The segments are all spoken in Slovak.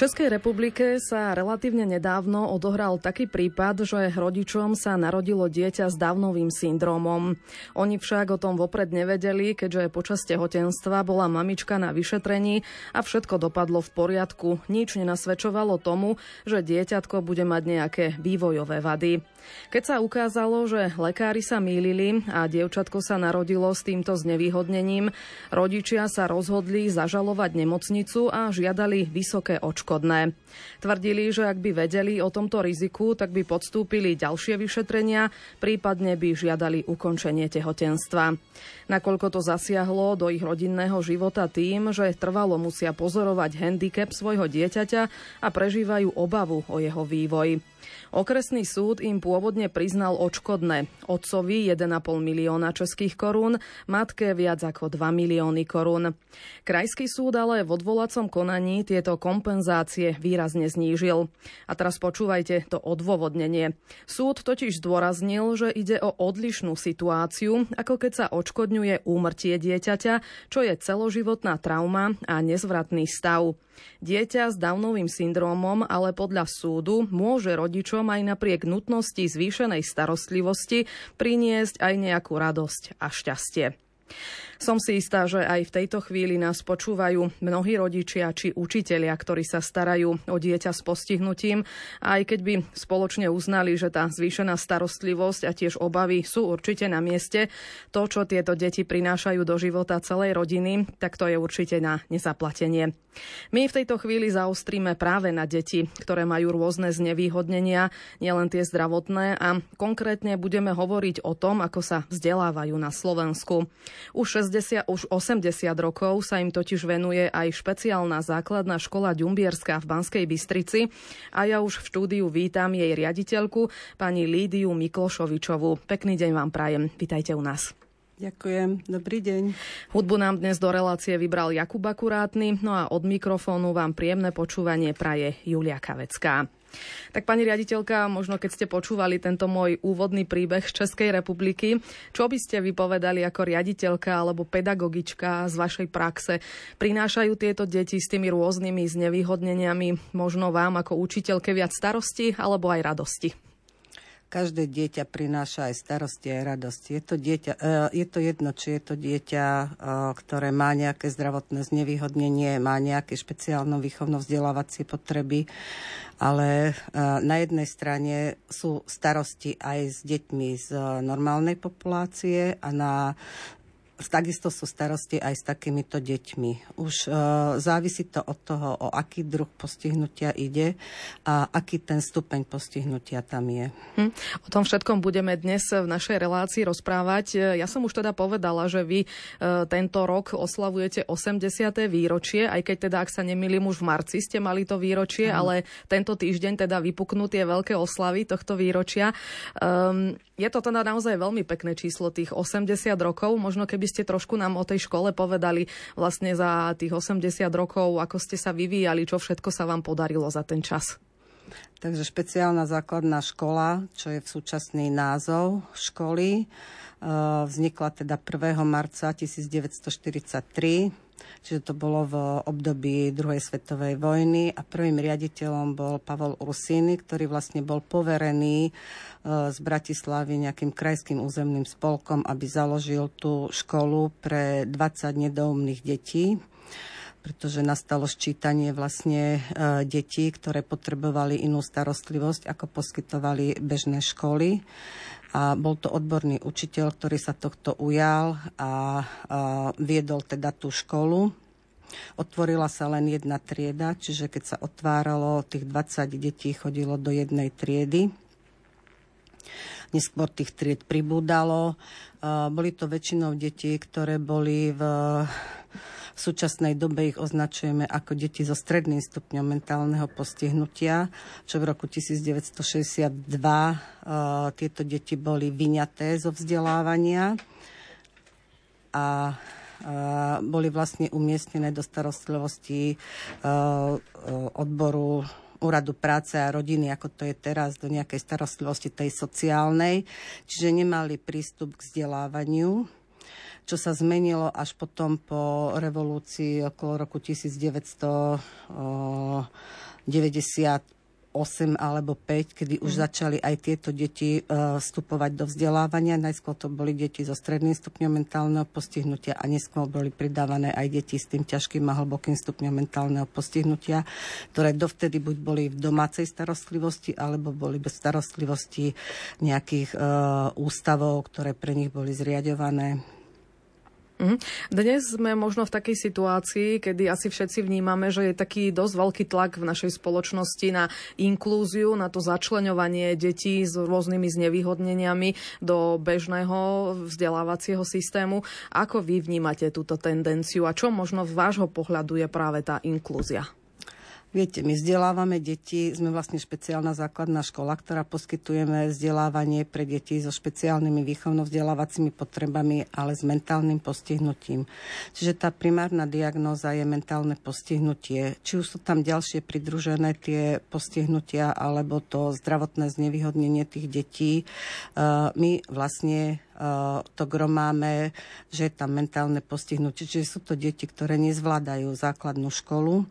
Českej republike sa relatívne nedávno odohral taký prípad, že rodičom sa narodilo dieťa s Downovým syndrómom. Oni však o tom vopred nevedeli, keďže počas tehotenstva bola mamička na vyšetrení a všetko dopadlo v poriadku. Nič nenasvedčovalo tomu, že dieťatko bude mať nejaké vývojové vady. Keď sa ukázalo, že lekári sa mýlili a dievčatko sa narodilo s týmto znevýhodnením, rodičia sa rozhodli zažalovať nemocnicu a žiadali vysoké očko škodné. Tvrdili, že ak by vedeli o tomto riziku, tak by podstúpili ďalšie vyšetrenia, prípadne by žiadali ukončenie tehotenstva. Nakoľko to zasiahlo do ich rodinného života tým, že trvalo musia pozorovať handicap svojho dieťaťa a prežívajú obavu o jeho vývoj. Okresný súd im pôvodne priznal odškodné. Otcovi 1,5 milióna českých korún, matke viac ako 2 milióny korún. Krajský súd ale v odvolacom konaní tieto kompenzácie výrazne znížil. A teraz počúvajte to odôvodnenie. Súd totiž zdôraznil, že ide o odlišnú situáciu, ako keď sa odškodňuje úmrtie dieťaťa, čo je celoživotná trauma a nezvratný stav. Dieťa s Downovým syndrómom ale podľa súdu môže rodičom aj napriek nutnosti zvýšenej starostlivosti priniesť aj nejakú radosť a šťastie. Som si istá, že aj v tejto chvíli nás počúvajú mnohí rodičia či učitelia, ktorí sa starajú o dieťa s postihnutím. Aj keď by spoločne uznali, že tá zvýšená starostlivosť a tiež obavy sú určite na mieste, to, čo tieto deti prinášajú do života celej rodiny, tak to je určite na nezaplatenie. My v tejto chvíli zaostríme práve na deti, ktoré majú rôzne znevýhodnenia, nielen tie zdravotné a konkrétne budeme hovoriť o tom, ako sa vzdelávajú na Slovensku. Už 60, už 80 rokov sa im totiž venuje aj špeciálna základná škola Ďumbierská v Banskej Bystrici a ja už v štúdiu vítam jej riaditeľku, pani Lídiu Miklošovičovú. Pekný deň vám prajem. Vítajte u nás. Ďakujem, dobrý deň. Hudbu nám dnes do relácie vybral Jakub Akurátny, no a od mikrofónu vám príjemné počúvanie praje Julia Kavecká. Tak pani riaditeľka, možno keď ste počúvali tento môj úvodný príbeh z Českej republiky, čo by ste vypovedali ako riaditeľka alebo pedagogička z vašej praxe? Prinášajú tieto deti s tými rôznymi znevýhodneniami možno vám ako učiteľke viac starosti alebo aj radosti? Každé dieťa prináša aj starosti, aj radosť. Je to, dieťa, e, je to jedno, či je to dieťa, e, ktoré má nejaké zdravotné znevýhodnenie, má nejaké špeciálno výchovno vzdelávacie potreby, ale e, na jednej strane sú starosti aj s deťmi z normálnej populácie a na takisto sú starosti aj s takýmito deťmi. Už e, závisí to od toho, o aký druh postihnutia ide a aký ten stupeň postihnutia tam je. Hm. O tom všetkom budeme dnes v našej relácii rozprávať. Ja som už teda povedala, že vy e, tento rok oslavujete 80. výročie, aj keď teda, ak sa nemýlim, už v marci ste mali to výročie, hm. ale tento týždeň teda vypuknú tie veľké oslavy tohto výročia. Um, je to teda naozaj veľmi pekné číslo, tých 80 rokov. Možno keby ste trošku nám o tej škole povedali vlastne za tých 80 rokov, ako ste sa vyvíjali, čo všetko sa vám podarilo za ten čas. Takže špeciálna základná škola, čo je v súčasný názov školy, eh, vznikla teda 1. marca 1943 čiže to bolo v období druhej svetovej vojny a prvým riaditeľom bol Pavol Ursíny, ktorý vlastne bol poverený e, z Bratislavy nejakým krajským územným spolkom, aby založil tú školu pre 20 nedoumných detí pretože nastalo ščítanie vlastne e, detí, ktoré potrebovali inú starostlivosť, ako poskytovali bežné školy a bol to odborný učiteľ, ktorý sa tohto ujal a, viedol teda tú školu. Otvorila sa len jedna trieda, čiže keď sa otváralo, tých 20 detí chodilo do jednej triedy. Neskôr tých tried pribúdalo. Boli to väčšinou deti, ktoré boli v v súčasnej dobe ich označujeme ako deti so stredným stupňom mentálneho postihnutia, čo v roku 1962 uh, tieto deti boli vyňaté zo vzdelávania a uh, boli vlastne umiestnené do starostlivosti odboru úradu práce a rodiny, ako to je teraz, do nejakej starostlivosti tej sociálnej. Čiže nemali prístup k vzdelávaniu čo sa zmenilo až potom po revolúcii okolo roku 1990 8 alebo 5, kedy už mm. začali aj tieto deti uh, vstupovať do vzdelávania. Najskôr to boli deti so stredným stupňom mentálneho postihnutia a neskôr boli pridávané aj deti s tým ťažkým a hlbokým stupňom mentálneho postihnutia, ktoré dovtedy buď boli v domácej starostlivosti, alebo boli bez starostlivosti nejakých uh, ústavov, ktoré pre nich boli zriadované. Mhm. Dnes sme možno v takej situácii, kedy asi všetci vnímame, že je taký dosť veľký tlak v našej spoločnosti na inklúziu, na to začleňovanie detí s rôznymi znevýhodneniami do bežného vzdelávacieho systému. Ako vy vnímate túto tendenciu a čo možno z vášho pohľadu je práve tá inklúzia? Viete, my vzdelávame deti, sme vlastne špeciálna základná škola, ktorá poskytujeme vzdelávanie pre deti so špeciálnymi výchovno-vzdelávacími potrebami, ale s mentálnym postihnutím. Čiže tá primárna diagnóza je mentálne postihnutie. Či už sú tam ďalšie pridružené tie postihnutia, alebo to zdravotné znevýhodnenie tých detí. E, my vlastne e, to gromáme, že je tam mentálne postihnutie. Čiže sú to deti, ktoré nezvládajú základnú školu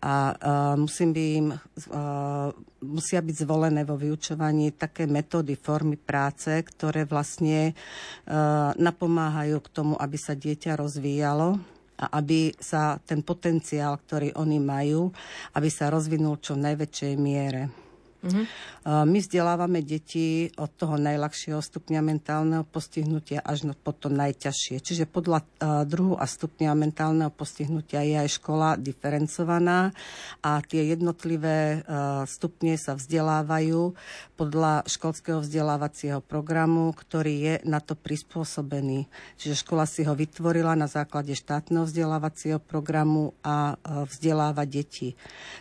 a uh, musím by im, uh, musia byť zvolené vo vyučovaní také metódy, formy práce, ktoré vlastne uh, napomáhajú k tomu, aby sa dieťa rozvíjalo a aby sa ten potenciál, ktorý oni majú, aby sa rozvinul čo v najväčšej miere. Uh-huh. My vzdelávame deti od toho najľahšieho stupňa mentálneho postihnutia až po to najťažšie. Čiže podľa druhu a stupňa mentálneho postihnutia je aj škola diferencovaná a tie jednotlivé stupne sa vzdelávajú podľa školského vzdelávacieho programu, ktorý je na to prispôsobený. Čiže škola si ho vytvorila na základe štátneho vzdelávacieho programu a vzdeláva deti.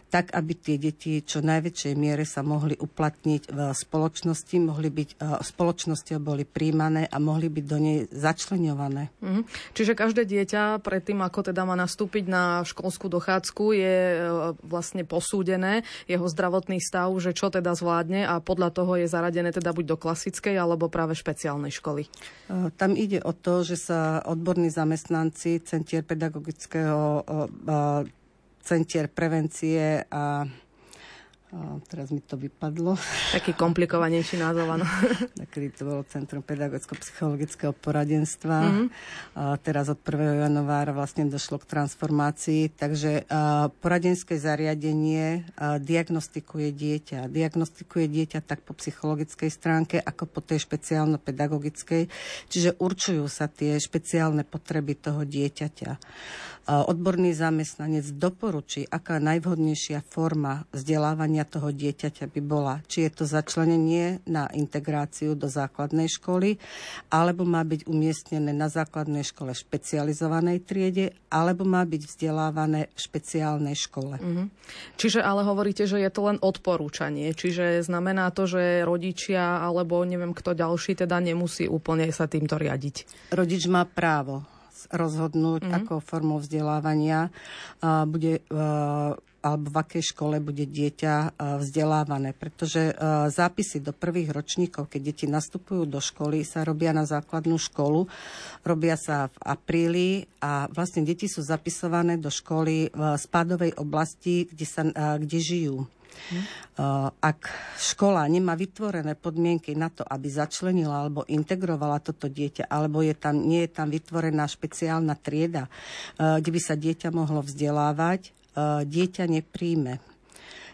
Tak, aby tie deti čo najväčšej miere sa mohli uplatniť v spoločnosti, mohli byť e, spoločnosti boli príjmané a mohli byť do nej začlenované. Mm. Čiže každé dieťa predtým, ako teda má nastúpiť na školskú dochádzku, je e, vlastne posúdené jeho zdravotný stav, že čo teda zvládne a podľa toho je zaradené teda buď do klasickej alebo práve špeciálnej školy. E, tam ide o to, že sa odborní zamestnanci Centier pedagogického centier prevencie a a teraz mi to vypadlo. Taký komplikovanejší názov, áno. Taký to bolo Centrum pedagogicko-psychologického poradenstva. Mm-hmm. A teraz od 1. januára vlastne došlo k transformácii, takže poradenské zariadenie diagnostikuje dieťa. Diagnostikuje dieťa tak po psychologickej stránke, ako po tej špeciálno-pedagogickej. Čiže určujú sa tie špeciálne potreby toho dieťaťa odborný zamestnanec doporučí, aká najvhodnejšia forma vzdelávania toho dieťaťa by bola. Či je to začlenenie na integráciu do základnej školy, alebo má byť umiestnené na základnej škole v špecializovanej triede, alebo má byť vzdelávané v špeciálnej škole. Mm-hmm. Čiže ale hovoríte, že je to len odporúčanie. Čiže znamená to, že rodičia alebo neviem kto ďalší teda nemusí úplne sa týmto riadiť. Rodič má právo rozhodnúť, mm-hmm. akou formou vzdelávania uh, bude uh, alebo v akej škole bude dieťa vzdelávané. Pretože zápisy do prvých ročníkov, keď deti nastupujú do školy, sa robia na základnú školu. Robia sa v apríli a vlastne deti sú zapisované do školy v spádovej oblasti, kde, sa, kde žijú. Hm. Ak škola nemá vytvorené podmienky na to, aby začlenila alebo integrovala toto dieťa, alebo je tam, nie je tam vytvorená špeciálna trieda, kde by sa dieťa mohlo vzdelávať, dieťa nepríjme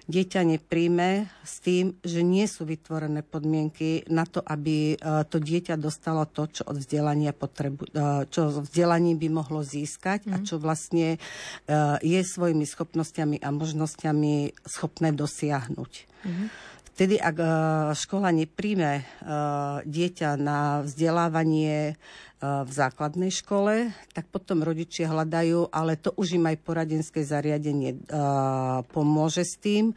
dieťa nepríjme s tým, že nie sú vytvorené podmienky na to, aby e, to dieťa dostalo to, čo od vzdelania potrebu, e, čo vzdelaním by mohlo získať mm. a mhm. čo vlastne e, je svojimi schopnosťami a možnosťami schopné dosiahnuť. Mm. Vtedy, ak škola nepríjme dieťa na vzdelávanie v základnej škole, tak potom rodičia hľadajú, ale to už im aj poradenské zariadenie pomôže s tým,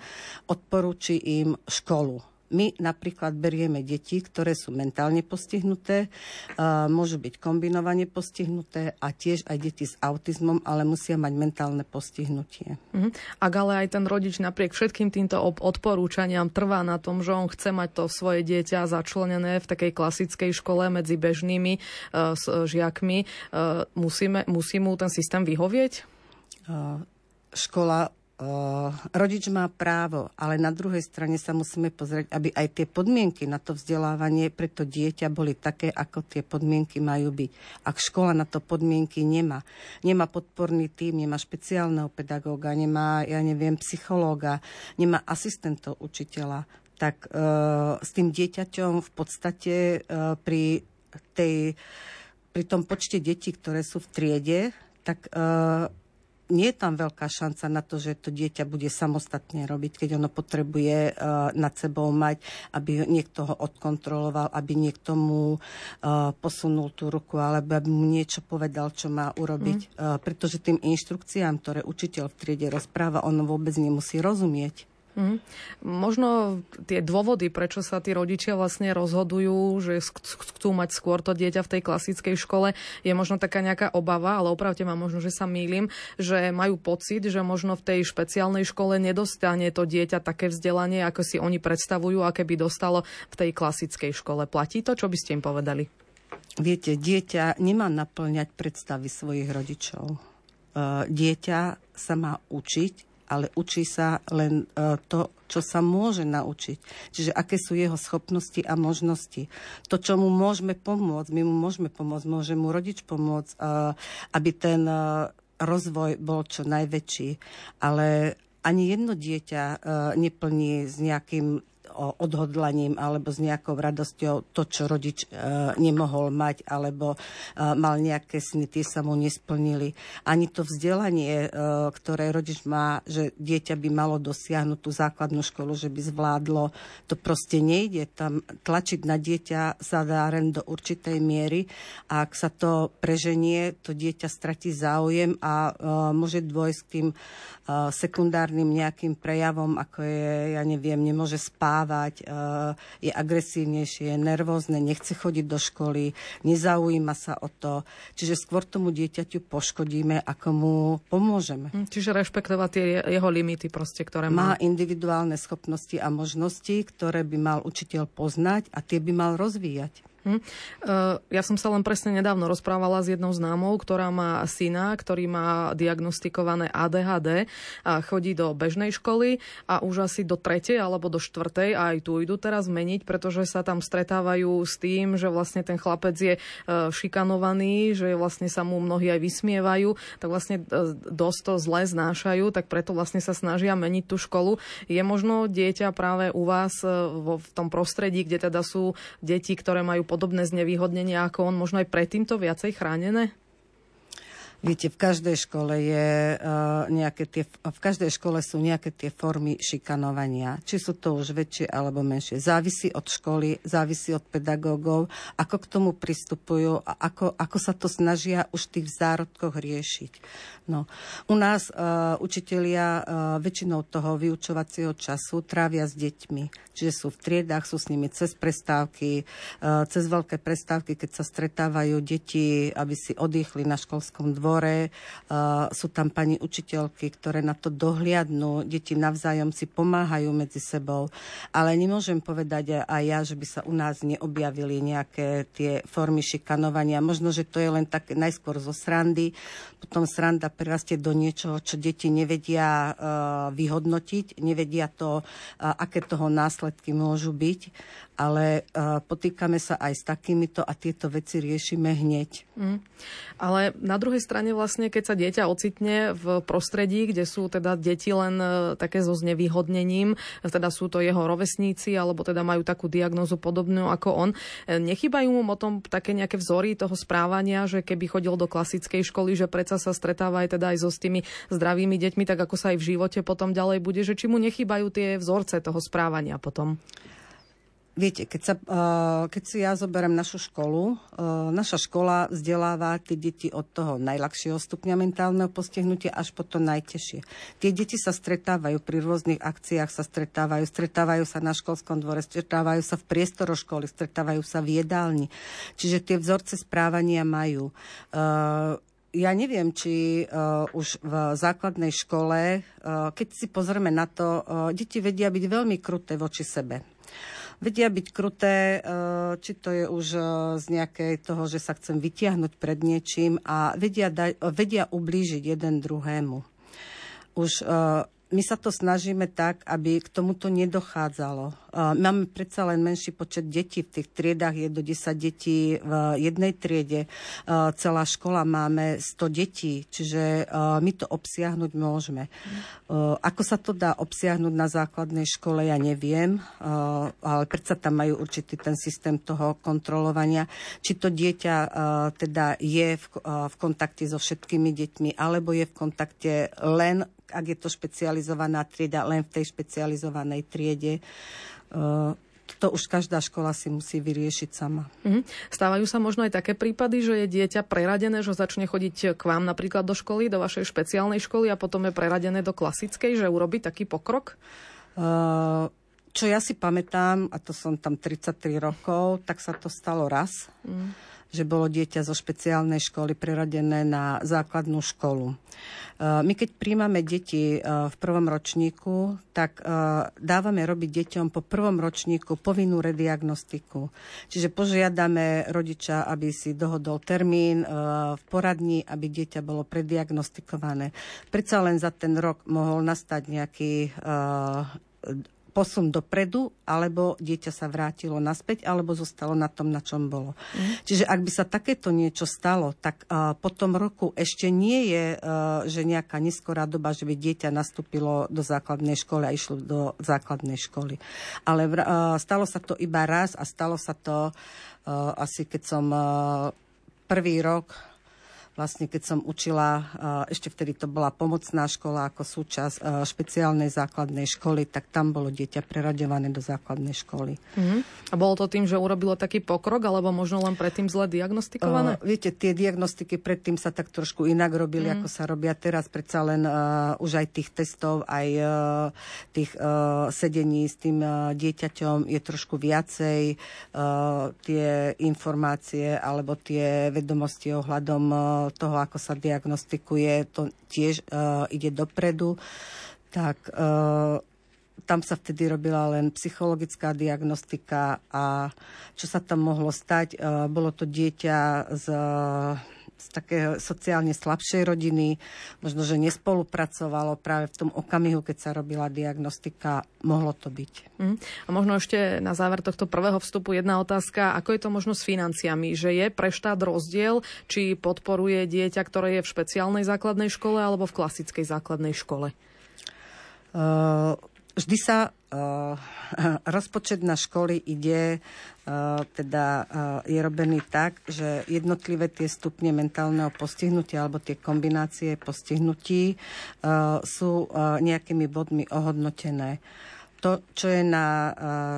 odporúči im školu My napríklad berieme deti, ktoré sú mentálne postihnuté, môžu byť kombinovane postihnuté a tiež aj deti s autizmom, ale musia mať mentálne postihnutie. Uh-huh. Ak ale aj ten rodič napriek všetkým týmto odporúčaniam trvá na tom, že on chce mať to svoje dieťa začlenené v takej klasickej škole medzi bežnými uh, žiakmi, uh, musíme, musí mu ten systém vyhovieť? Uh, škola rodič má právo, ale na druhej strane sa musíme pozrieť, aby aj tie podmienky na to vzdelávanie pre to dieťa boli také, ako tie podmienky majú byť. Ak škola na to podmienky nemá, nemá podporný tým, nemá špeciálneho pedagóga, nemá, ja neviem, psychológa, nemá asistentov učiteľa, tak uh, s tým dieťaťom v podstate uh, pri tej pri tom počte detí, ktoré sú v triede, tak uh, nie je tam veľká šanca na to, že to dieťa bude samostatne robiť, keď ono potrebuje uh, nad sebou mať, aby niekto ho odkontroloval, aby niekto mu uh, posunul tú ruku, alebo aby mu niečo povedal, čo má urobiť. Mm. Uh, pretože tým inštrukciám, ktoré učiteľ v triede rozpráva, ono vôbec nemusí rozumieť. Mm. Možno tie dôvody, prečo sa tí rodičia vlastne rozhodujú, že chcú mať skôr to dieťa v tej klasickej škole, je možno taká nejaká obava, ale opravte ma možno, že sa mýlim, že majú pocit, že možno v tej špeciálnej škole nedostane to dieťa také vzdelanie, ako si oni predstavujú, aké by dostalo v tej klasickej škole. Platí to? Čo by ste im povedali? Viete, dieťa nemá naplňať predstavy svojich rodičov. E, dieťa sa má učiť ale učí sa len e, to, čo sa môže naučiť. Čiže aké sú jeho schopnosti a možnosti. To, čo mu môžeme pomôcť, my mu môžeme pomôcť, môže mu rodič pomôcť, e, aby ten e, rozvoj bol čo najväčší. Ale ani jedno dieťa neplní s nejakým odhodlaním alebo s nejakou radosťou to, čo rodič e, nemohol mať alebo e, mal nejaké sny, tie sa mu nesplnili. Ani to vzdelanie, e, ktoré rodič má, že dieťa by malo dosiahnuť tú základnú školu, že by zvládlo, to proste nejde. Tam tlačiť na dieťa sa dá len do určitej miery a ak sa to preženie, to dieťa stratí záujem a môže dôjsť k tým sekundárnym nejakým prejavom, ako je, ja neviem, nemôže spávať, je agresívnejšie, je nervózne, nechce chodiť do školy, nezaujíma sa o to. Čiže skôr tomu dieťaťu poškodíme, ako mu pomôžeme. Hm, čiže rešpektovať tie jeho limity, proste, ktoré má. Má individuálne schopnosti a možnosti, ktoré by mal učiteľ poznať a tie by mal rozvíjať. Hm. Ja som sa len presne nedávno rozprávala s jednou známou, ktorá má syna, ktorý má diagnostikované ADHD a chodí do bežnej školy a už asi do tretej alebo do štvrtej a aj tu idú teraz meniť, pretože sa tam stretávajú s tým, že vlastne ten chlapec je e, šikanovaný, že vlastne sa mu mnohí aj vysmievajú, tak vlastne e, dosť to zle znášajú, tak preto vlastne sa snažia meniť tú školu. Je možno dieťa práve u vás e, v tom prostredí, kde teda sú deti, ktoré majú podobné znevýhodnenia ako on, možno aj predtým to viacej chránené? Viete, v každej škole je uh, nejaké tie, v každej škole sú nejaké tie formy šikanovania. Či sú to už väčšie alebo menšie. Závisí od školy, závisí od pedagógov, ako k tomu pristupujú a ako, ako sa to snažia už v tých zárodkoch riešiť. No. U nás uh, učitelia uh, väčšinou toho vyučovacieho času trávia s deťmi. Čiže sú v triedách, sú s nimi cez prestávky, uh, cez veľké prestávky, keď sa stretávajú deti, aby si odýchli na školskom dvore. Uh, sú tam pani učiteľky, ktoré na to dohliadnú. Deti navzájom si pomáhajú medzi sebou. Ale nemôžem povedať aj ja, že by sa u nás neobjavili nejaké tie formy šikanovania. Možno, že to je len tak najskôr zo srandy, potom sranda prerastie do niečoho, čo deti nevedia uh, vyhodnotiť, nevedia to, uh, aké toho následky môžu byť ale uh, potýkame sa aj s takýmito a tieto veci riešime hneď. Mm. Ale na druhej strane vlastne, keď sa dieťa ocitne v prostredí, kde sú teda deti len uh, také so znevýhodnením, teda sú to jeho rovesníci, alebo teda majú takú diagnozu podobnú ako on, e, nechybajú mu potom také nejaké vzory toho správania, že keby chodil do klasickej školy, že predsa sa stretáva aj teda aj so s tými zdravými deťmi, tak ako sa aj v živote potom ďalej bude, že či mu nechybajú tie vzorce toho správania potom? Viete, keď, sa, uh, keď si ja zoberiem našu školu, uh, naša škola vzdeláva tie deti od toho najľahšieho stupňa mentálneho postihnutia až po to najtežšie. Tie deti sa stretávajú pri rôznych akciách, sa stretávajú, stretávajú sa na školskom dvore, stretávajú sa v priestoro školy, stretávajú sa v jedálni. Čiže tie vzorce správania majú. Uh, ja neviem, či uh, už v základnej škole, uh, keď si pozrieme na to, uh, deti vedia byť veľmi kruté voči sebe vedia byť kruté, e, či to je už e, z nejakej toho, že sa chcem vytiahnuť pred niečím a vedia, dať, vedia ublížiť jeden druhému. Už e, my sa to snažíme tak, aby k tomuto nedochádzalo. Máme predsa len menší počet detí. V tých triedách je do 10 detí v jednej triede. Celá škola máme 100 detí, čiže my to obsiahnuť môžeme. Ako sa to dá obsiahnuť na základnej škole, ja neviem, ale predsa tam majú určitý ten systém toho kontrolovania. Či to dieťa teda je v kontakte so všetkými deťmi, alebo je v kontakte len ak je to špecializovaná trieda, len v tej špecializovanej triede. Uh, to už každá škola si musí vyriešiť sama. Mm-hmm. Stávajú sa možno aj také prípady, že je dieťa preradené, že začne chodiť k vám napríklad do školy, do vašej špeciálnej školy a potom je preradené do klasickej, že urobí taký pokrok? Uh, čo ja si pamätám, a to som tam 33 rokov, tak sa to stalo raz. Mm že bolo dieťa zo špeciálnej školy preradené na základnú školu. E, my keď príjmame deti e, v prvom ročníku, tak e, dávame robiť deťom po prvom ročníku povinnú rediagnostiku. Čiže požiadame rodiča, aby si dohodol termín v poradni, aby dieťa bolo prediagnostikované. Predsa len za ten rok mohol nastať nejaký posun dopredu, alebo dieťa sa vrátilo naspäť, alebo zostalo na tom, na čom bolo. Mm. Čiže ak by sa takéto niečo stalo, tak uh, po tom roku ešte nie je, uh, že nejaká neskorá doba, že by dieťa nastúpilo do základnej školy a išlo do základnej školy. Ale uh, stalo sa to iba raz a stalo sa to uh, asi keď som uh, prvý rok vlastne keď som učila, ešte vtedy to bola pomocná škola ako súčasť špeciálnej základnej školy, tak tam bolo dieťa preraďované do základnej školy. Uh-huh. A bolo to tým, že urobilo taký pokrok, alebo možno len predtým zle diagnostikované? Uh, viete, tie diagnostiky predtým sa tak trošku inak robili, uh-huh. ako sa robia teraz. Predsa len uh, už aj tých testov, aj uh, tých uh, sedení s tým uh, dieťaťom je trošku viacej. Uh, tie informácie alebo tie vedomosti ohľadom uh, toho, ako sa diagnostikuje, to tiež uh, ide dopredu, tak uh, tam sa vtedy robila len psychologická diagnostika a čo sa tam mohlo stať, uh, bolo to dieťa z z také sociálne slabšej rodiny, možno, že nespolupracovalo práve v tom okamihu, keď sa robila diagnostika, mohlo to byť. Mm. A možno ešte na záver tohto prvého vstupu jedna otázka, ako je to možno s financiami, že je pre štát rozdiel, či podporuje dieťa, ktoré je v špeciálnej základnej škole alebo v klasickej základnej škole? Uh, vždy sa rozpočet na školy ide, uh, teda uh, je robený tak, že jednotlivé tie stupne mentálneho postihnutia alebo tie kombinácie postihnutí sú nejakými bodmi ohodnotené to, čo je na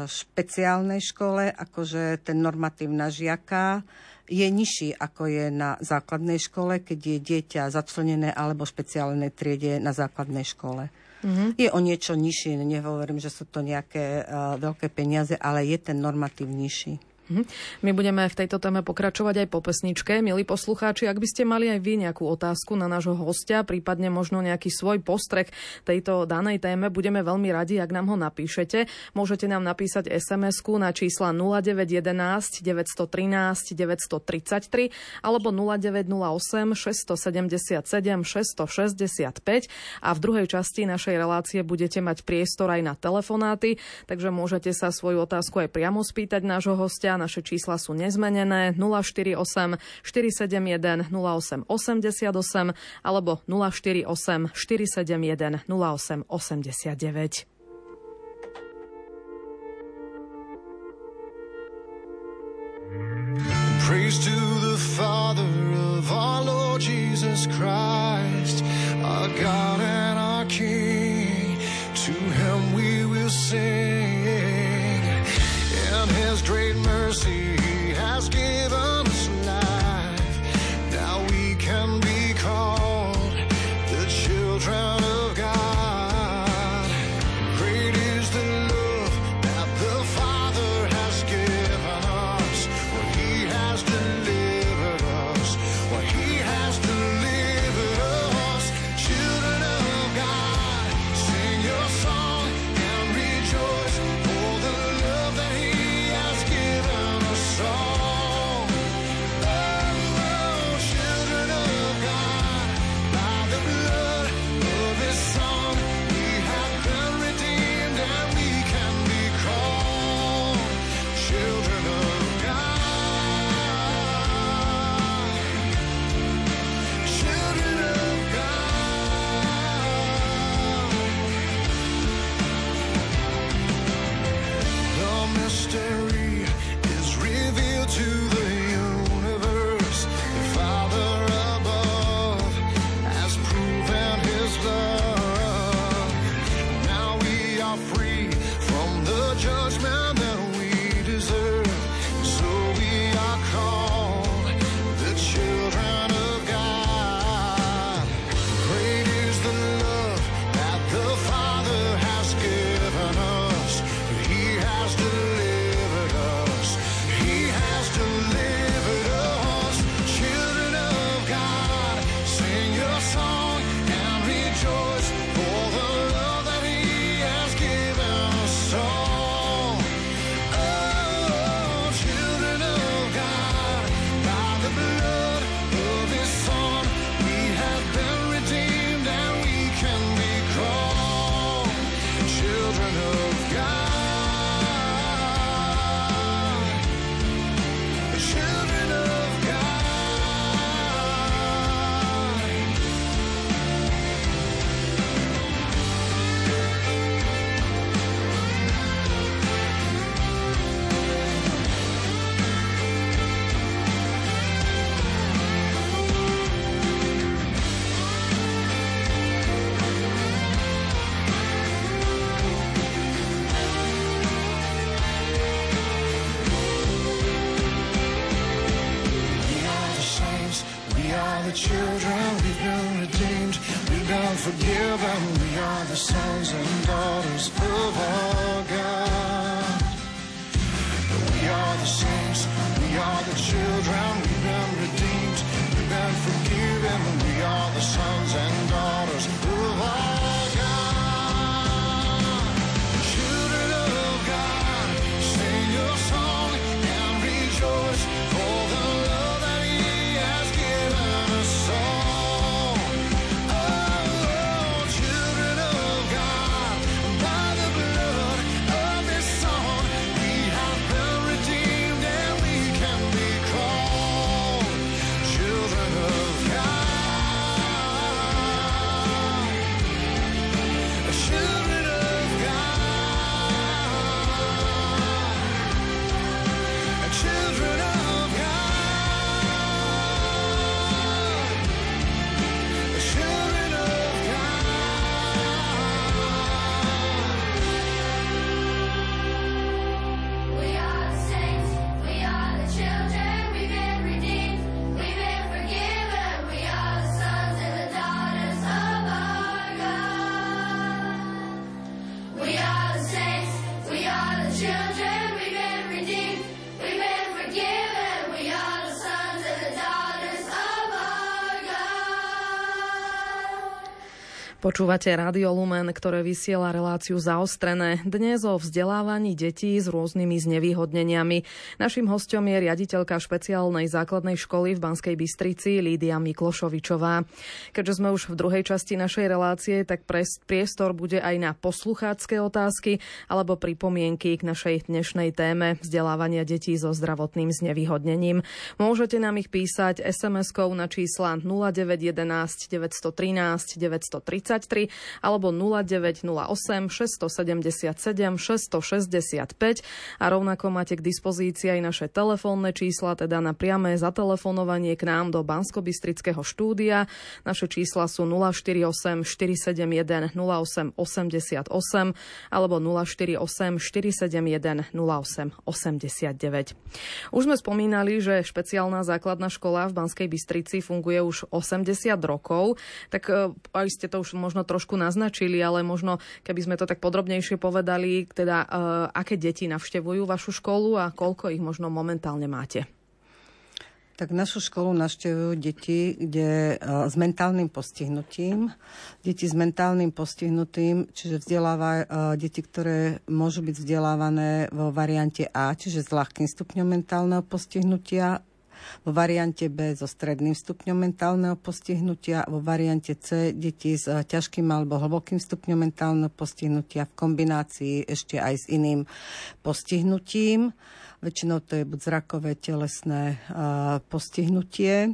špeciálnej škole, akože ten normatív na žiaka, je nižší, ako je na základnej škole, keď je dieťa začlenené alebo špeciálnej triede na základnej škole. Mm-hmm. Je o niečo nižší, nehovorím, že sú to nejaké uh, veľké peniaze, ale je ten normatív nižší. Mhm. My budeme v tejto téme pokračovať aj po pesničke. Milí poslucháči, ak by ste mali aj vy nejakú otázku na nášho hostia, prípadne možno nejaký svoj postreh tejto danej téme, budeme veľmi radi, ak nám ho napíšete. Môžete nám napísať SMS-ku na čísla 0911 913 933 alebo 0908 677 665 a v druhej časti našej relácie budete mať priestor aj na telefonáty, takže môžete sa svoju otázku aj priamo spýtať nášho hostia naše čísla sú nezmenené 048 471 08 88 alebo 048 471 08 89. Praise to the Father of our Lord Jesus Christ, our God Počúvate Radio Lumen, ktoré vysiela reláciu zaostrené. Dnes o vzdelávaní detí s rôznymi znevýhodneniami. Našim hostom je riaditeľka špeciálnej základnej školy v Banskej Bystrici Lídia Miklošovičová. Keďže sme už v druhej časti našej relácie, tak priestor bude aj na posluchácké otázky alebo pripomienky k našej dnešnej téme vzdelávania detí so zdravotným znevýhodnením. Môžete nám ich písať SMS-kou na čísla 0911 913 930 33 alebo 0908 677 665 a rovnako máte k dispozícii aj naše telefónne čísla, teda na priame zatelefonovanie k nám do Banskobistrického štúdia. Naše čísla sú 048 471 08 88 alebo 048 471 08 89. Už sme spomínali, že špeciálna základná škola v Banskej Bystrici funguje už 80 rokov, tak e, aj ste to už možno trošku naznačili, ale možno keby sme to tak podrobnejšie povedali, teda uh, aké deti navštevujú vašu školu a koľko ich možno momentálne máte? Tak našu školu navštevujú deti kde, uh, s mentálnym postihnutím. Deti s mentálnym postihnutím, čiže vzdeláva uh, deti, ktoré môžu byť vzdelávané vo variante A, čiže s ľahkým stupňom mentálneho postihnutia vo variante B so stredným stupňom mentálneho postihnutia, vo variante C deti s eh, ťažkým alebo hlbokým stupňom mentálneho postihnutia v kombinácii ešte aj s iným postihnutím. Väčšinou to je buď zrakové, telesné uh, postihnutie,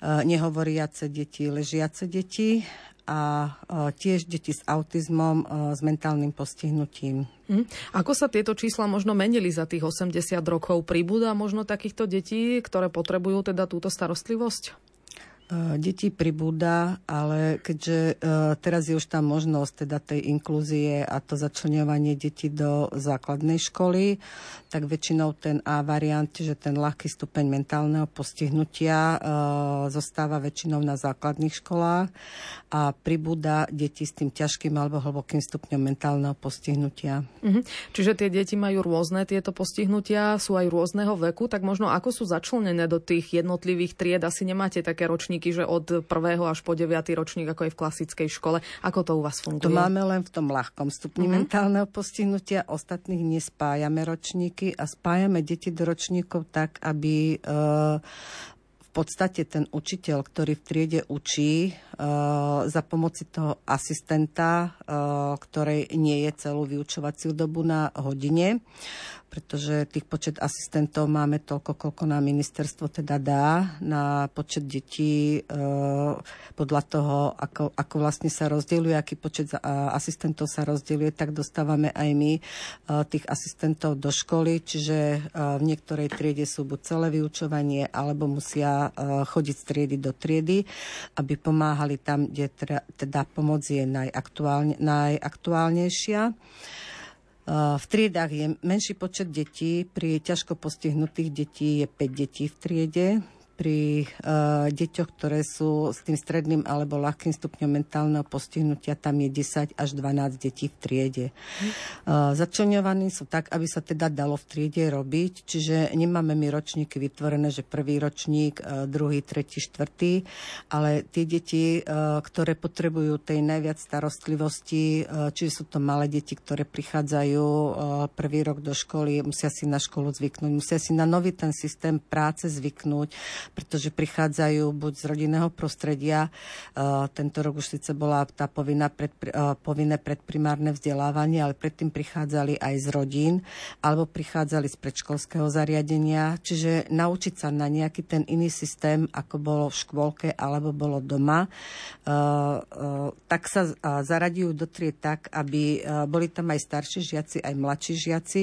nehovoriace deti, ležiace deti a tiež deti s autizmom, s mentálnym postihnutím. Hm. Ako sa tieto čísla možno menili za tých 80 rokov? Pribúda možno takýchto detí, ktoré potrebujú teda túto starostlivosť? E, Detí pribúda, ale keďže e, teraz je už tam možnosť teda tej inklúzie a to začlenovanie detí do základnej školy, tak väčšinou ten A variant, že ten ľahký stupeň mentálneho postihnutia e, zostáva väčšinou na základných školách a pribúda deti s tým ťažkým alebo hlbokým stupňom mentálneho postihnutia. Mhm. Čiže tie deti majú rôzne tieto postihnutia, sú aj rôzneho veku, tak možno ako sú začlenené do tých jednotlivých tried? Asi nemáte také ročníky ročníky, že od prvého až po 9. ročník, ako je v klasickej škole. Ako to u vás funguje? To máme len v tom ľahkom stupni mm-hmm. mentálneho postihnutia. Ostatných nespájame ročníky a spájame deti do ročníkov tak, aby uh, v podstate ten učiteľ, ktorý v triede učí uh, za pomoci toho asistenta, uh, ktorej nie je celú vyučovaciu dobu na hodine, pretože tých počet asistentov máme toľko, koľko nám ministerstvo teda dá na počet detí e, podľa toho, ako, ako vlastne sa rozdeľuje, aký počet asistentov sa rozdeľuje, tak dostávame aj my e, tých asistentov do školy, čiže e, v niektorej triede sú buď celé vyučovanie, alebo musia chodiť z triedy do triedy, aby pomáhali tam, kde teda pomoc je najaktuálne, najaktuálnejšia. V triedách je menší počet detí, pri ťažko postihnutých detí je 5 detí v triede, pri uh, deťoch, ktoré sú s tým stredným alebo ľahkým stupňom mentálneho postihnutia, tam je 10 až 12 detí v triede. Uh, začlenovaní sú tak, aby sa teda dalo v triede robiť, čiže nemáme my ročníky vytvorené, že prvý ročník, uh, druhý, tretí, štvrtý, ale tie deti, uh, ktoré potrebujú tej najviac starostlivosti, uh, čiže sú to malé deti, ktoré prichádzajú uh, prvý rok do školy, musia si na školu zvyknúť, musia si na nový ten systém práce zvyknúť, pretože prichádzajú buď z rodinného prostredia, uh, tento rok už síce bola tá povinná pred, uh, povinné predprimárne vzdelávanie, ale predtým prichádzali aj z rodín, alebo prichádzali z predškolského zariadenia, čiže naučiť sa na nejaký ten iný systém, ako bolo v škôlke alebo bolo doma, uh, tak sa zaradiujú do tried tak, aby boli tam aj starší žiaci, aj mladší žiaci,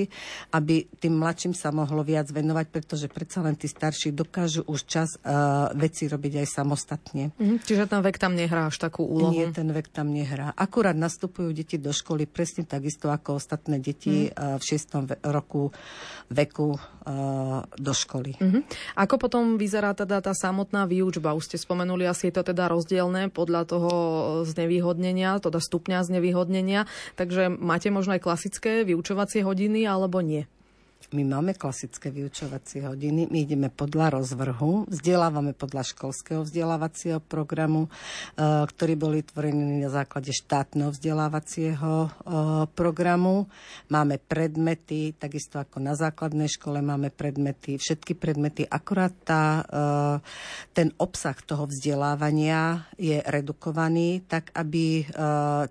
aby tým mladším sa mohlo viac venovať, pretože predsa len tí starší dokážu už čas uh, veci robiť aj samostatne. Mm, čiže ten vek tam nehrá až takú úlohu? Nie, ten vek tam nehrá. Akurát nastupujú deti do školy presne takisto ako ostatné deti mm. uh, v šiestom ve- roku veku uh, do školy. Mm-hmm. Ako potom vyzerá teda tá samotná výučba? Už ste spomenuli, asi je to teda rozdielne podľa toho znevýhodnenia, teda stupňa znevýhodnenia. Takže máte možno aj klasické vyučovacie hodiny alebo nie? My máme klasické vyučovacie hodiny, my ideme podľa rozvrhu, vzdelávame podľa školského vzdelávacieho programu, e, ktorý bol vytvorený na základe štátneho vzdelávacieho e, programu. Máme predmety, takisto ako na základnej škole máme predmety, všetky predmety, akorát tá, e, ten obsah toho vzdelávania je redukovaný, tak aby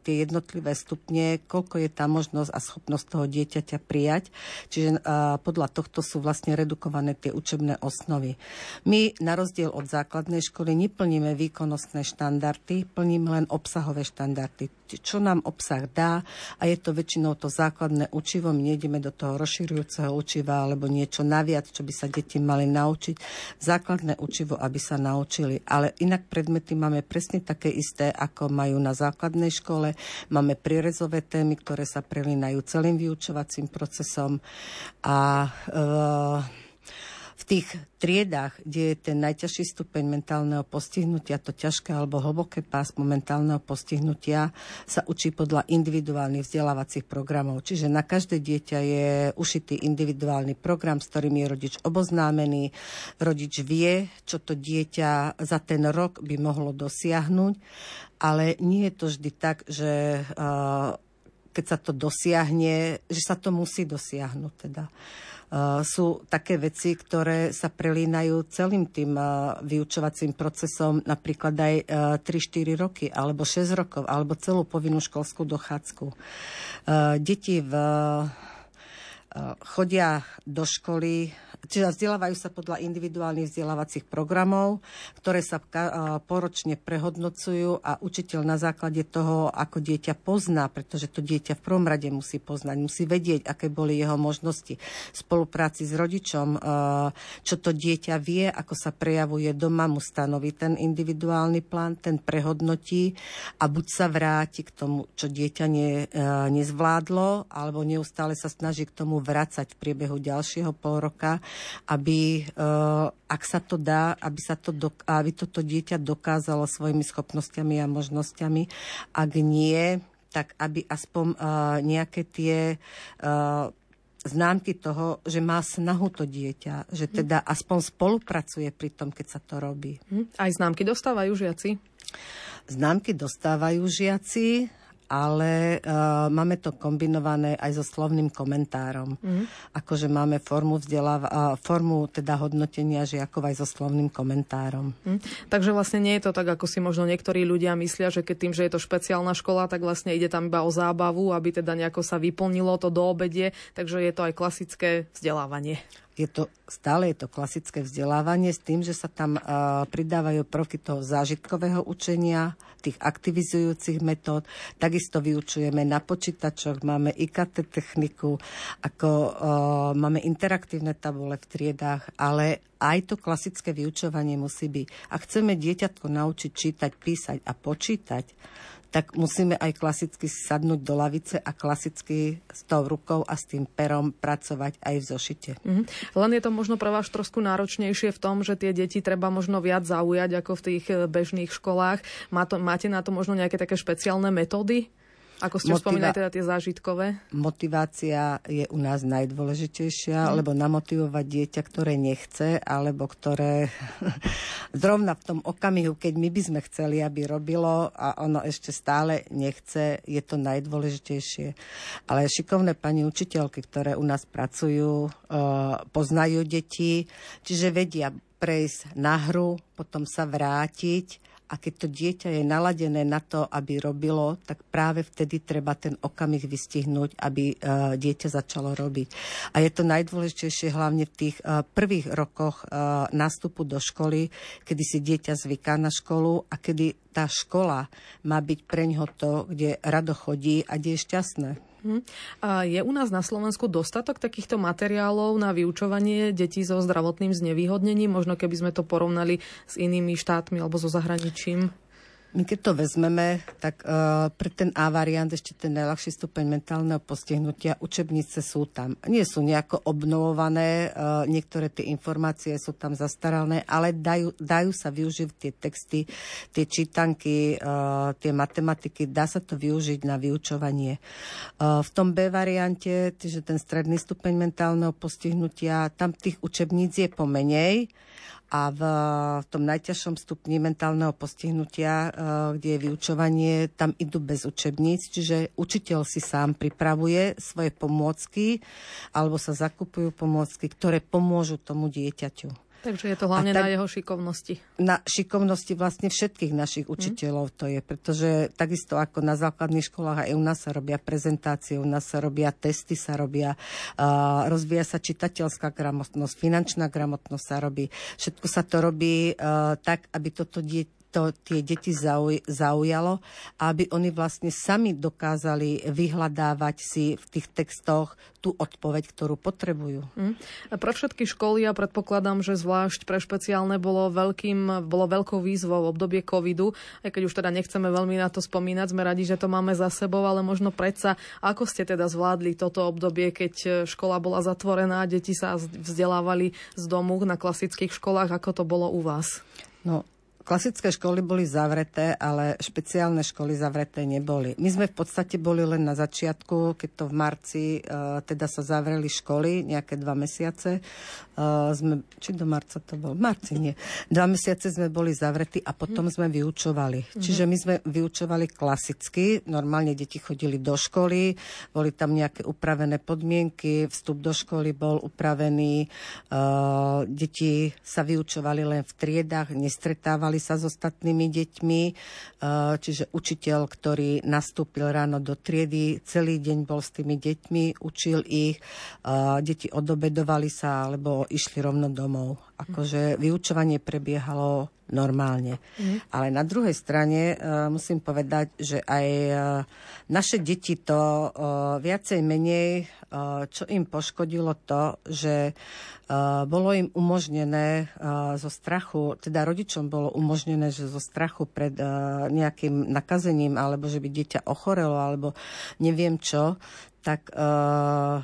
tie jednotlivé stupne, koľko je tá možnosť a schopnosť toho dieťaťa prijať. Čiže podľa tohto sú vlastne redukované tie učebné osnovy. My na rozdiel od základnej školy neplníme výkonnostné štandardy, plníme len obsahové štandardy. Čo nám obsah dá a je to väčšinou to základné učivo, my nejdeme do toho rozširujúceho učiva alebo niečo naviac, čo by sa deti mali naučiť. Základné učivo, aby sa naučili. Ale inak predmety máme presne také isté, ako majú na základnej škole. Máme prierezové témy, ktoré sa prelínajú celým vyučovacím procesom a e, v tých triedách, kde je ten najťažší stupeň mentálneho postihnutia, to ťažké alebo hlboké pásmo mentálneho postihnutia, sa učí podľa individuálnych vzdelávacích programov. Čiže na každé dieťa je ušitý individuálny program, s ktorým je rodič oboznámený. Rodič vie, čo to dieťa za ten rok by mohlo dosiahnuť, ale nie je to vždy tak, že uh, keď sa to dosiahne, že sa to musí dosiahnuť teda. Eh, sú také veci, ktoré sa prelínajú celým tým eh, vyučovacím procesom, napríklad aj 3-4 eh, roky, alebo 6 rokov, alebo celú povinnú školskú dochádzku. Deti v chodia do školy Čiže vzdelávajú sa podľa individuálnych vzdelávacích programov, ktoré sa poročne prehodnocujú a učiteľ na základe toho, ako dieťa pozná, pretože to dieťa v prvom rade musí poznať, musí vedieť, aké boli jeho možnosti v spolupráci s rodičom, čo to dieťa vie, ako sa prejavuje doma, mu stanoví ten individuálny plán, ten prehodnotí a buď sa vráti k tomu, čo dieťa ne, nezvládlo, alebo neustále sa snaží k tomu vrácať v priebehu ďalšieho pol roka aby, eh, ak sa to dá, aby, sa to aby toto dieťa dokázalo svojimi schopnosťami a možnosťami. Ak nie, tak aby aspoň uh, nejaké tie uh, známky toho, že má snahu to dieťa, že teda aspoň spolupracuje pri tom, keď sa to robí. Hm. Aj známky dostávajú žiaci? Známky dostávajú žiaci, ale uh, máme to kombinované aj so slovným komentárom. Mm. Akože máme formu, vzdeláva, uh, formu teda hodnotenia žiakov aj so slovným komentárom. Mm. Takže vlastne nie je to tak, ako si možno niektorí ľudia myslia, že keď tým, že je to špeciálna škola, tak vlastne ide tam iba o zábavu, aby teda nejako sa vyplnilo to do obedie, takže je to aj klasické vzdelávanie je to, stále je to klasické vzdelávanie s tým, že sa tam uh, pridávajú prvky toho zážitkového učenia, tých aktivizujúcich metód. Takisto vyučujeme na počítačoch, máme IKT techniku, ako uh, máme interaktívne tabule v triedách, ale aj to klasické vyučovanie musí byť. A chceme dieťatko naučiť čítať, písať a počítať, tak musíme aj klasicky sadnúť do lavice a klasicky s tou rukou a s tým perom pracovať aj v zošite. Mm-hmm. Len je to možno pre vás trošku náročnejšie v tom, že tie deti treba možno viac zaujať ako v tých bežných školách. Má to, máte na to možno nejaké také špeciálne metódy? Ako ste Motiva- spomínali teda tie zážitkové? Motivácia je u nás najdôležitejšia, mm. lebo namotivovať dieťa, ktoré nechce, alebo ktoré zrovna v tom okamihu, keď my by sme chceli, aby robilo a ono ešte stále nechce, je to najdôležitejšie. Ale šikovné pani učiteľky, ktoré u nás pracujú, poznajú deti, čiže vedia prejsť na hru, potom sa vrátiť a keď to dieťa je naladené na to, aby robilo, tak práve vtedy treba ten okamih vystihnúť, aby uh, dieťa začalo robiť. A je to najdôležitejšie hlavne v tých uh, prvých rokoch uh, nástupu do školy, kedy si dieťa zvyká na školu a kedy tá škola má byť pre ňoho to, kde rado chodí a kde je šťastné. Uh-huh. A je u nás na Slovensku dostatok takýchto materiálov na vyučovanie detí so zdravotným znevýhodnením? Možno keby sme to porovnali s inými štátmi alebo so zahraničím? My keď to vezmeme, tak uh, pre ten A variant, ešte ten najľahší stupeň mentálneho postihnutia, učebnice sú tam. Nie sú nejako obnovované, uh, niektoré tie informácie sú tam zastaralné, ale dajú, dajú sa využiť tie texty, tie čítanky, uh, tie matematiky, dá sa to využiť na vyučovanie. Uh, v tom B variante, že ten stredný stupeň mentálneho postihnutia, tam tých učebníc je pomenej, a v tom najťažšom stupni mentálneho postihnutia, eh, kde je vyučovanie, tam idú bez učebníc, čiže učiteľ si sám pripravuje svoje pomôcky alebo sa zakupujú pomôcky, ktoré pomôžu tomu dieťaťu. Takže je to hlavne tak, na jeho šikovnosti. Na šikovnosti vlastne všetkých našich učiteľov to je, pretože takisto ako na základných školách aj u nás sa robia prezentácie, u nás sa robia testy, sa robia, uh, rozvíja sa čitateľská gramotnosť, finančná gramotnosť sa robí. Všetko sa to robí uh, tak, aby toto dieťa to tie deti zauj, zaujalo, aby oni vlastne sami dokázali vyhľadávať si v tých textoch tú odpoveď, ktorú potrebujú. Mm. A pre všetky školy ja predpokladám, že zvlášť pre špeciálne bolo, veľkým, bolo veľkou výzvou v obdobie covidu, aj keď už teda nechceme veľmi na to spomínať, sme radi, že to máme za sebou, ale možno predsa, ako ste teda zvládli toto obdobie, keď škola bola zatvorená, deti sa vzdelávali z domu na klasických školách, ako to bolo u vás? No, Klasické školy boli zavreté, ale špeciálne školy zavreté neboli. My sme v podstate boli len na začiatku, keď to v marci uh, teda sa zavreli školy, nejaké dva mesiace. Uh, sme, či do marca to bolo? V marci nie. Dva mesiace sme boli zavretí a potom sme vyučovali. Mm-hmm. Čiže my sme vyučovali klasicky. Normálne deti chodili do školy, boli tam nejaké upravené podmienky, vstup do školy bol upravený, uh, deti sa vyučovali len v triedách, nestretávali stretávali sa s ostatnými deťmi, e, čiže učiteľ, ktorý nastúpil ráno do triedy, celý deň bol s tými deťmi, učil ich, e, deti odobedovali sa alebo išli rovno domov. Akože vyučovanie prebiehalo normálne. Mm. Ale na druhej strane uh, musím povedať, že aj uh, naše deti to uh, viacej menej, uh, čo im poškodilo to, že uh, bolo im umožnené uh, zo strachu, teda rodičom bolo umožnené, že zo strachu pred uh, nejakým nakazením, alebo že by dieťa ochorelo, alebo neviem čo, tak uh,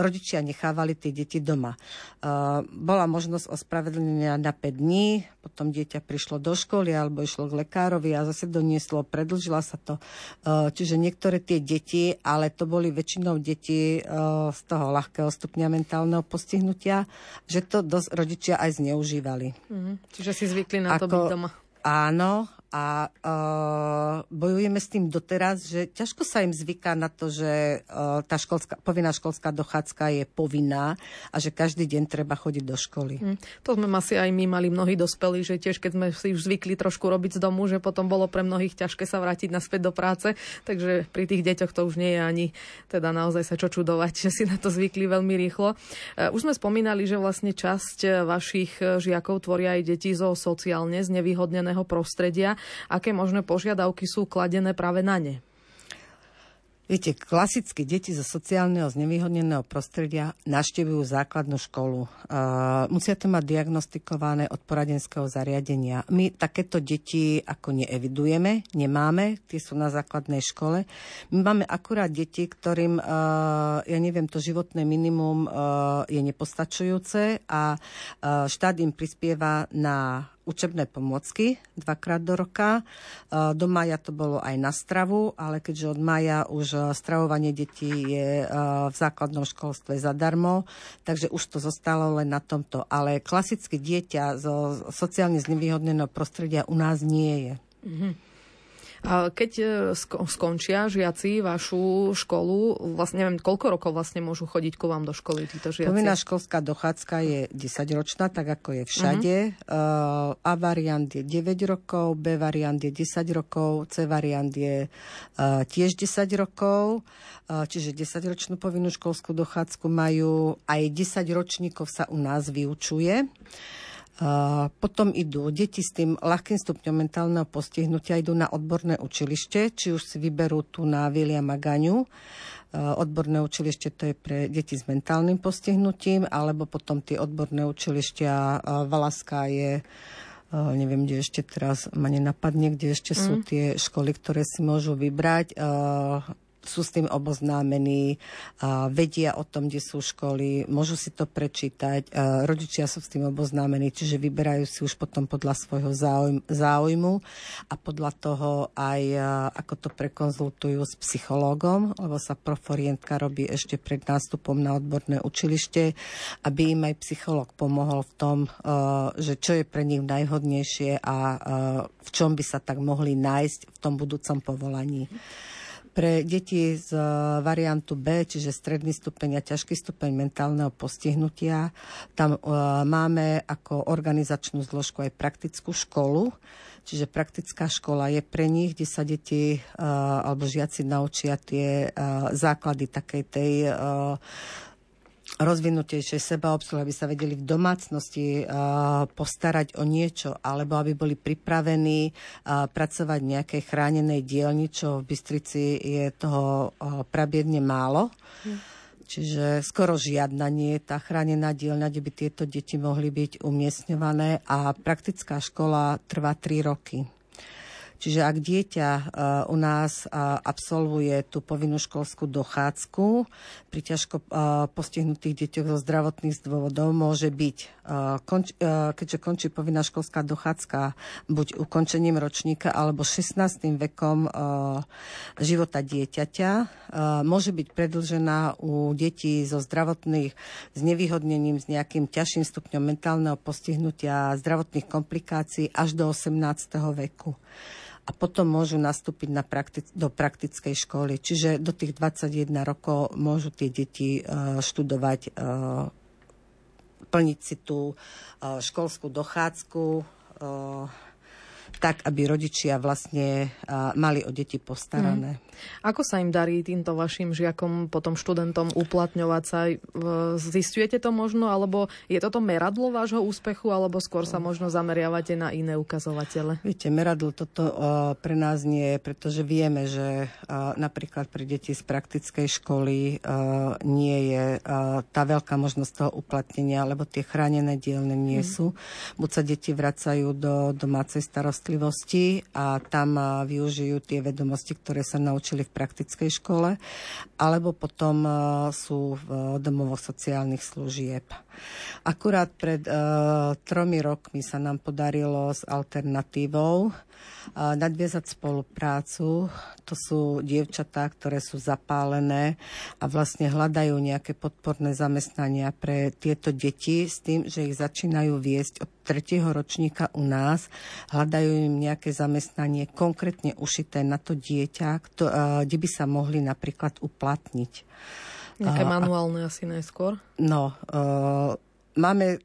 rodičia nechávali tie deti doma. Uh, bola možnosť ospravedlnenia na 5 dní, potom dieťa prišlo do školy alebo išlo k lekárovi a zase donieslo, predlžila sa to. Uh, čiže niektoré tie deti, ale to boli väčšinou deti uh, z toho ľahkého stupňa mentálneho postihnutia, že to dosť rodičia aj zneužívali. Mm, čiže si zvykli na Ako, to byť doma. Áno, a uh, bojujeme s tým doteraz, že ťažko sa im zvyká na to, že uh, tá školská, povinná školská dochádzka je povinná a že každý deň treba chodiť do školy. Mm, to sme asi aj my mali mnohí dospelí, že tiež keď sme si už zvykli trošku robiť z domu, že potom bolo pre mnohých ťažké sa vrátiť naspäť do práce, takže pri tých deťoch to už nie je ani teda naozaj sa čo čudovať, že si na to zvykli veľmi rýchlo. Uh, už sme spomínali, že vlastne časť vašich žiakov tvoria aj deti zo sociálne znevýhodneného prostredia aké možné požiadavky sú kladené práve na ne? Viete, klasicky deti zo sociálneho znevýhodneného prostredia naštevujú základnú školu. Uh, musia to mať diagnostikované od poradenského zariadenia. My takéto deti ako neevidujeme, nemáme, tie sú na základnej škole. My máme akurát deti, ktorým, uh, ja neviem, to životné minimum uh, je nepostačujúce a uh, štát im prispieva na učebné pomôcky dvakrát do roka. E, do maja to bolo aj na stravu, ale keďže od maja už e, stravovanie detí je e, v základnom školstve zadarmo, takže už to zostalo len na tomto. Ale klasické dieťa zo sociálne znevýhodneného prostredia u nás nie je. Mm-hmm. Keď e, skončia žiaci vašu školu, vlastne neviem, koľko rokov vlastne môžu chodiť ku vám do školy títo žiaci? Povinná školská dochádzka je 10-ročná, tak ako je všade. Uh-huh. A variant je 9 rokov, B variant je 10 rokov, C variant je uh, tiež 10 rokov. Čiže 10-ročnú povinnú školskú dochádzku majú. Aj 10 ročníkov sa u nás vyučuje. Potom idú deti s tým ľahkým stupňom mentálneho postihnutia, idú na odborné učilište, či už si vyberú tu na Vilia Magaňu, odborné učilište to je pre deti s mentálnym postihnutím, alebo potom tie odborné učilištia Valaska je neviem, kde ešte teraz ma nenapadne, kde ešte mm. sú tie školy, ktoré si môžu vybrať sú s tým oboznámení, vedia o tom, kde sú školy, môžu si to prečítať, rodičia sú s tým oboznámení, čiže vyberajú si už potom podľa svojho záujmu a podľa toho aj ako to prekonzultujú s psychológom, lebo sa proforientka robí ešte pred nástupom na odborné učilište, aby im aj psychológ pomohol v tom, že čo je pre nich najhodnejšie a v čom by sa tak mohli nájsť v tom budúcom povolaní. Pre deti z variantu B, čiže stredný stupeň a ťažký stupeň mentálneho postihnutia, tam máme ako organizačnú zložku aj praktickú školu, Čiže praktická škola je pre nich, kde sa deti uh, alebo žiaci naučia tie základy takej tej uh, rozvinutejšej sebaobsluhy, aby sa vedeli v domácnosti uh, postarať o niečo, alebo aby boli pripravení uh, pracovať v nejakej chránenej dielni, čo v Bystrici je toho uh, prabiedne málo. Hm. Čiže skoro žiadna nie je tá chránená dielňa, kde by tieto deti mohli byť umiestňované a praktická škola trvá 3 roky. Čiže ak dieťa e, u nás e, absolvuje tú povinnú školskú dochádzku, pri ťažko e, postihnutých deťoch zo zdravotných dôvodov môže byť, keďže končí povinná školská dochádzka buď ukončením ročníka alebo 16. vekom života dieťaťa, môže byť predlžená u detí so zdravotných znevýhodnením s nejakým ťažším stupňom mentálneho postihnutia zdravotných komplikácií až do 18. veku a potom môžu nastúpiť na praktic- do praktickej školy. Čiže do tých 21 rokov môžu tie deti uh, študovať, uh, plniť si tú uh, školskú dochádzku, tak, aby rodičia vlastne mali o deti postarané. Mm. Ako sa im darí týmto vašim žiakom, potom študentom uplatňovať sa? Zistujete to možno, alebo je toto meradlo vášho úspechu, alebo skôr sa možno zameriavate na iné ukazovatele? Viete, meradlo toto uh, pre nás nie je, pretože vieme, že uh, napríklad pre deti z praktickej školy nie je tá veľká možnosť toho uplatnenia, lebo tie chránené dielne nie mm. sú. Buď sa deti vracajú do domácej starostlivosti, starostlivosti a tam využijú tie vedomosti, ktoré sa naučili v praktickej škole, alebo potom sú v domovoch sociálnych služieb. Akurát pred tromi rokmi sa nám podarilo s alternatívou nadviazať spoluprácu. To sú dievčatá, ktoré sú zapálené a vlastne hľadajú nejaké podporné zamestnania pre tieto deti s tým, že ich začínajú viesť od tretieho ročníka u nás. Hľadajú im nejaké zamestnanie konkrétne ušité na to dieťa, kde by sa mohli napríklad uplatniť. Nejaké manuálne asi najskôr? No, uh, máme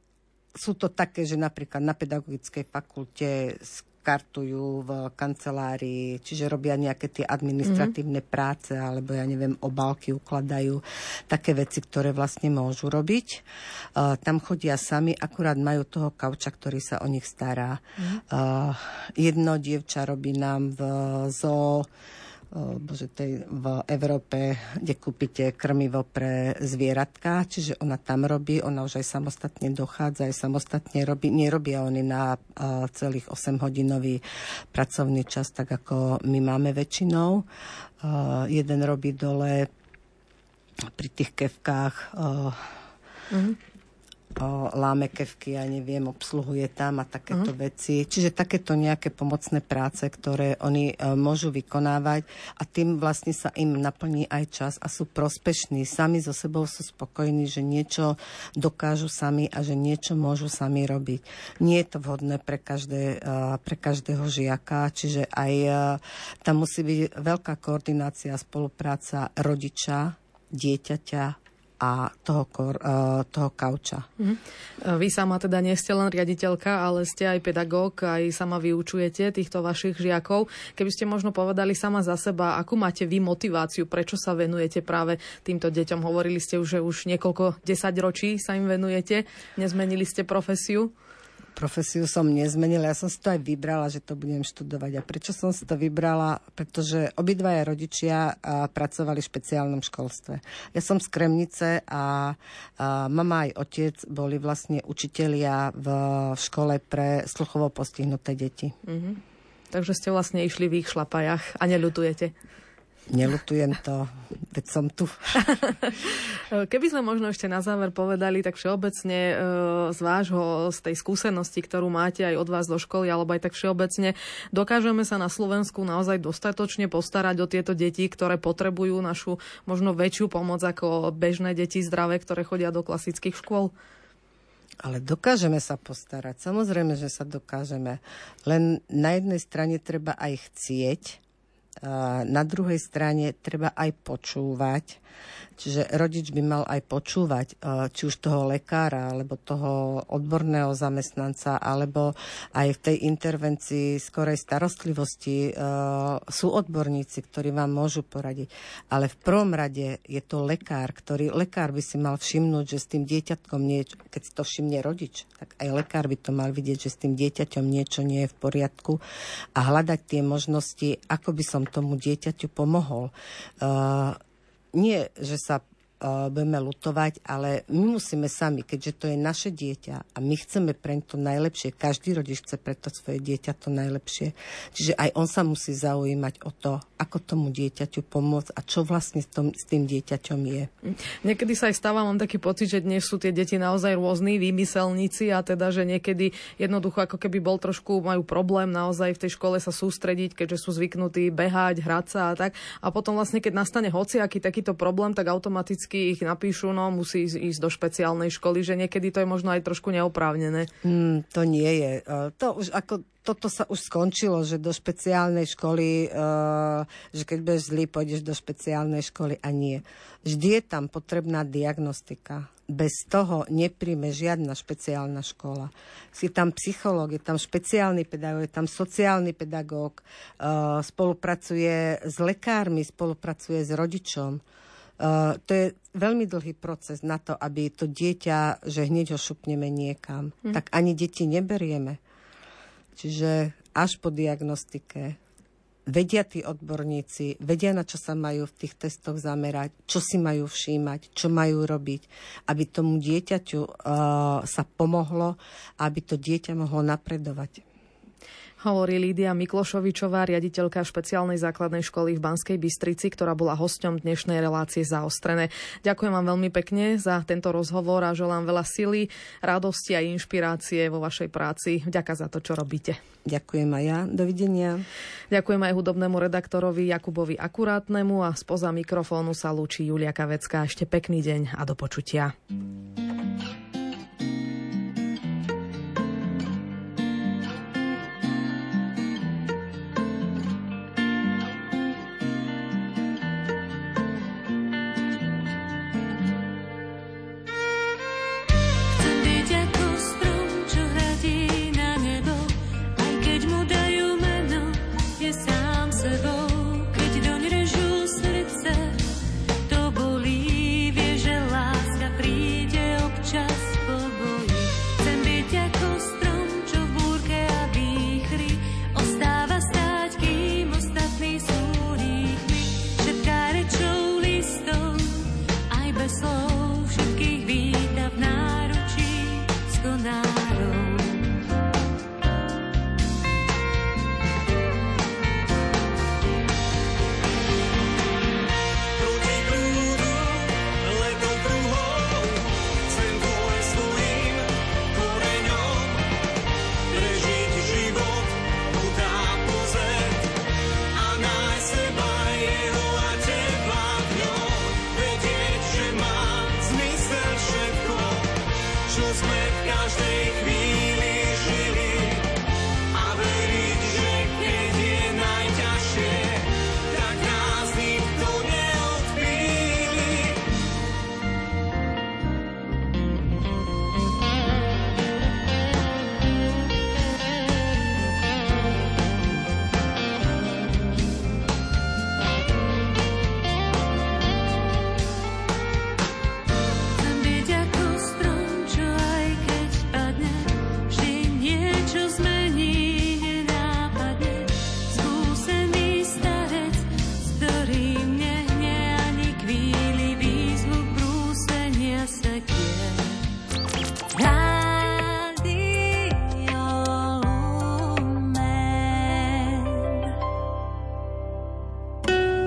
sú to také, že napríklad na pedagogickej fakulte kartujú v kancelárii, čiže robia nejaké tie administratívne mm. práce, alebo ja neviem, obálky ukladajú, také veci, ktoré vlastne môžu robiť. Uh, tam chodia sami, akurát majú toho kauča, ktorý sa o nich stará. Mm. Uh, jedno dievča robí nám v zoo bože, tej, v Európe, kde kúpite krmivo pre zvieratka, čiže ona tam robí, ona už aj samostatne dochádza, aj samostatne robí, nerobia oni na celých 8-hodinový pracovný čas, tak ako my máme väčšinou. Jeden robí dole pri tých kevkách uh, mm-hmm o, láme kevky, ja neviem, obsluhuje tam a takéto uh-huh. veci. Čiže takéto nejaké pomocné práce, ktoré oni uh, môžu vykonávať a tým vlastne sa im naplní aj čas a sú prospešní. Sami so sebou sú spokojní, že niečo dokážu sami a že niečo môžu sami robiť. Nie je to vhodné pre, každé, uh, pre každého žiaka, čiže aj uh, tam musí byť veľká koordinácia, spolupráca rodiča, dieťaťa, a toho, kor, uh, toho kauča. Mm. Vy sama teda nie ste len riaditeľka, ale ste aj pedagóg, aj sama vyučujete týchto vašich žiakov. Keby ste možno povedali sama za seba, akú máte vy motiváciu, prečo sa venujete práve týmto deťom? Hovorili ste už, že už niekoľko desať ročí sa im venujete, nezmenili ste profesiu? Profesiu som nezmenila. Ja som si to aj vybrala, že to budem študovať. A prečo som si to vybrala? Pretože obidvaja rodičia pracovali v špeciálnom školstve. Ja som z Kremnice a, a mama aj otec boli vlastne učitelia v škole pre sluchovo postihnuté deti. Mm-hmm. Takže ste vlastne išli v ich šlapajach a neľutujete. Nelutujem to, veď som tu. Keby sme možno ešte na záver povedali, tak všeobecne e, z vášho, z tej skúsenosti, ktorú máte aj od vás do školy, alebo aj tak všeobecne, dokážeme sa na Slovensku naozaj dostatočne postarať o tieto deti, ktoré potrebujú našu možno väčšiu pomoc ako bežné deti zdravé, ktoré chodia do klasických škôl? Ale dokážeme sa postarať. Samozrejme, že sa dokážeme. Len na jednej strane treba aj chcieť, Na druhej strane treba aj počúvať Čiže rodič by mal aj počúvať, eh, či už toho lekára, alebo toho odborného zamestnanca, alebo aj v tej intervencii skorej starostlivosti eh, sú odborníci, ktorí vám môžu poradiť. Ale v prvom rade je to lekár, ktorý, lekár by si mal všimnúť, že s tým dieťatkom niečo, keď si to všimne rodič, tak aj lekár by to mal vidieť, že s tým dieťaťom niečo nie je v poriadku a hľadať tie možnosti, ako by som tomu dieťaťu pomohol. Uh, nie, že sa budeme lutovať, ale my musíme sami, keďže to je naše dieťa a my chceme pre to najlepšie, každý rodič chce pre to svoje dieťa to najlepšie. Čiže aj on sa musí zaujímať o to, ako tomu dieťaťu pomôcť a čo vlastne s, tom, s tým dieťaťom je. Niekedy sa aj stáva, mám taký pocit, že dnes sú tie deti naozaj rôzni, výmyselníci a teda, že niekedy jednoducho ako keby bol trošku, majú problém naozaj v tej škole sa sústrediť, keďže sú zvyknutí behať, hrať sa a tak. A potom vlastne, keď nastane hociaký takýto problém, tak automaticky automaticky ich napíšu, no musí ísť do špeciálnej školy, že niekedy to je možno aj trošku neoprávnené. Mm, to nie je. E, to už ako toto sa už skončilo, že do špeciálnej školy, uh, že keď budeš zlý, pôjdeš do špeciálnej školy a nie. Vždy je tam potrebná diagnostika. Bez toho nepríjme žiadna špeciálna škola. Si tam psychológ, je tam špeciálny pedagóg, je tam sociálny pedagóg, uh, spolupracuje s lekármi, spolupracuje s rodičom. Uh, to je veľmi dlhý proces na to, aby to dieťa, že hneď ho šupneme niekam. Hm. Tak ani deti neberieme. Čiže až po diagnostike vedia tí odborníci, vedia, na čo sa majú v tých testoch zamerať, čo si majú všímať, čo majú robiť, aby tomu dieťaťu uh, sa pomohlo, aby to dieťa mohlo napredovať hovorí Lídia Miklošovičová, riaditeľka špeciálnej základnej školy v Banskej Bystrici, ktorá bola hosťom dnešnej relácie Zaostrené. Ďakujem vám veľmi pekne za tento rozhovor a želám veľa sily, radosti a inšpirácie vo vašej práci. Ďakujem za to, čo robíte. Ďakujem aj ja. Dovidenia. Ďakujem aj hudobnému redaktorovi Jakubovi Akurátnemu a spoza mikrofónu sa lúči Julia Kavecká. Ešte pekný deň a do počutia.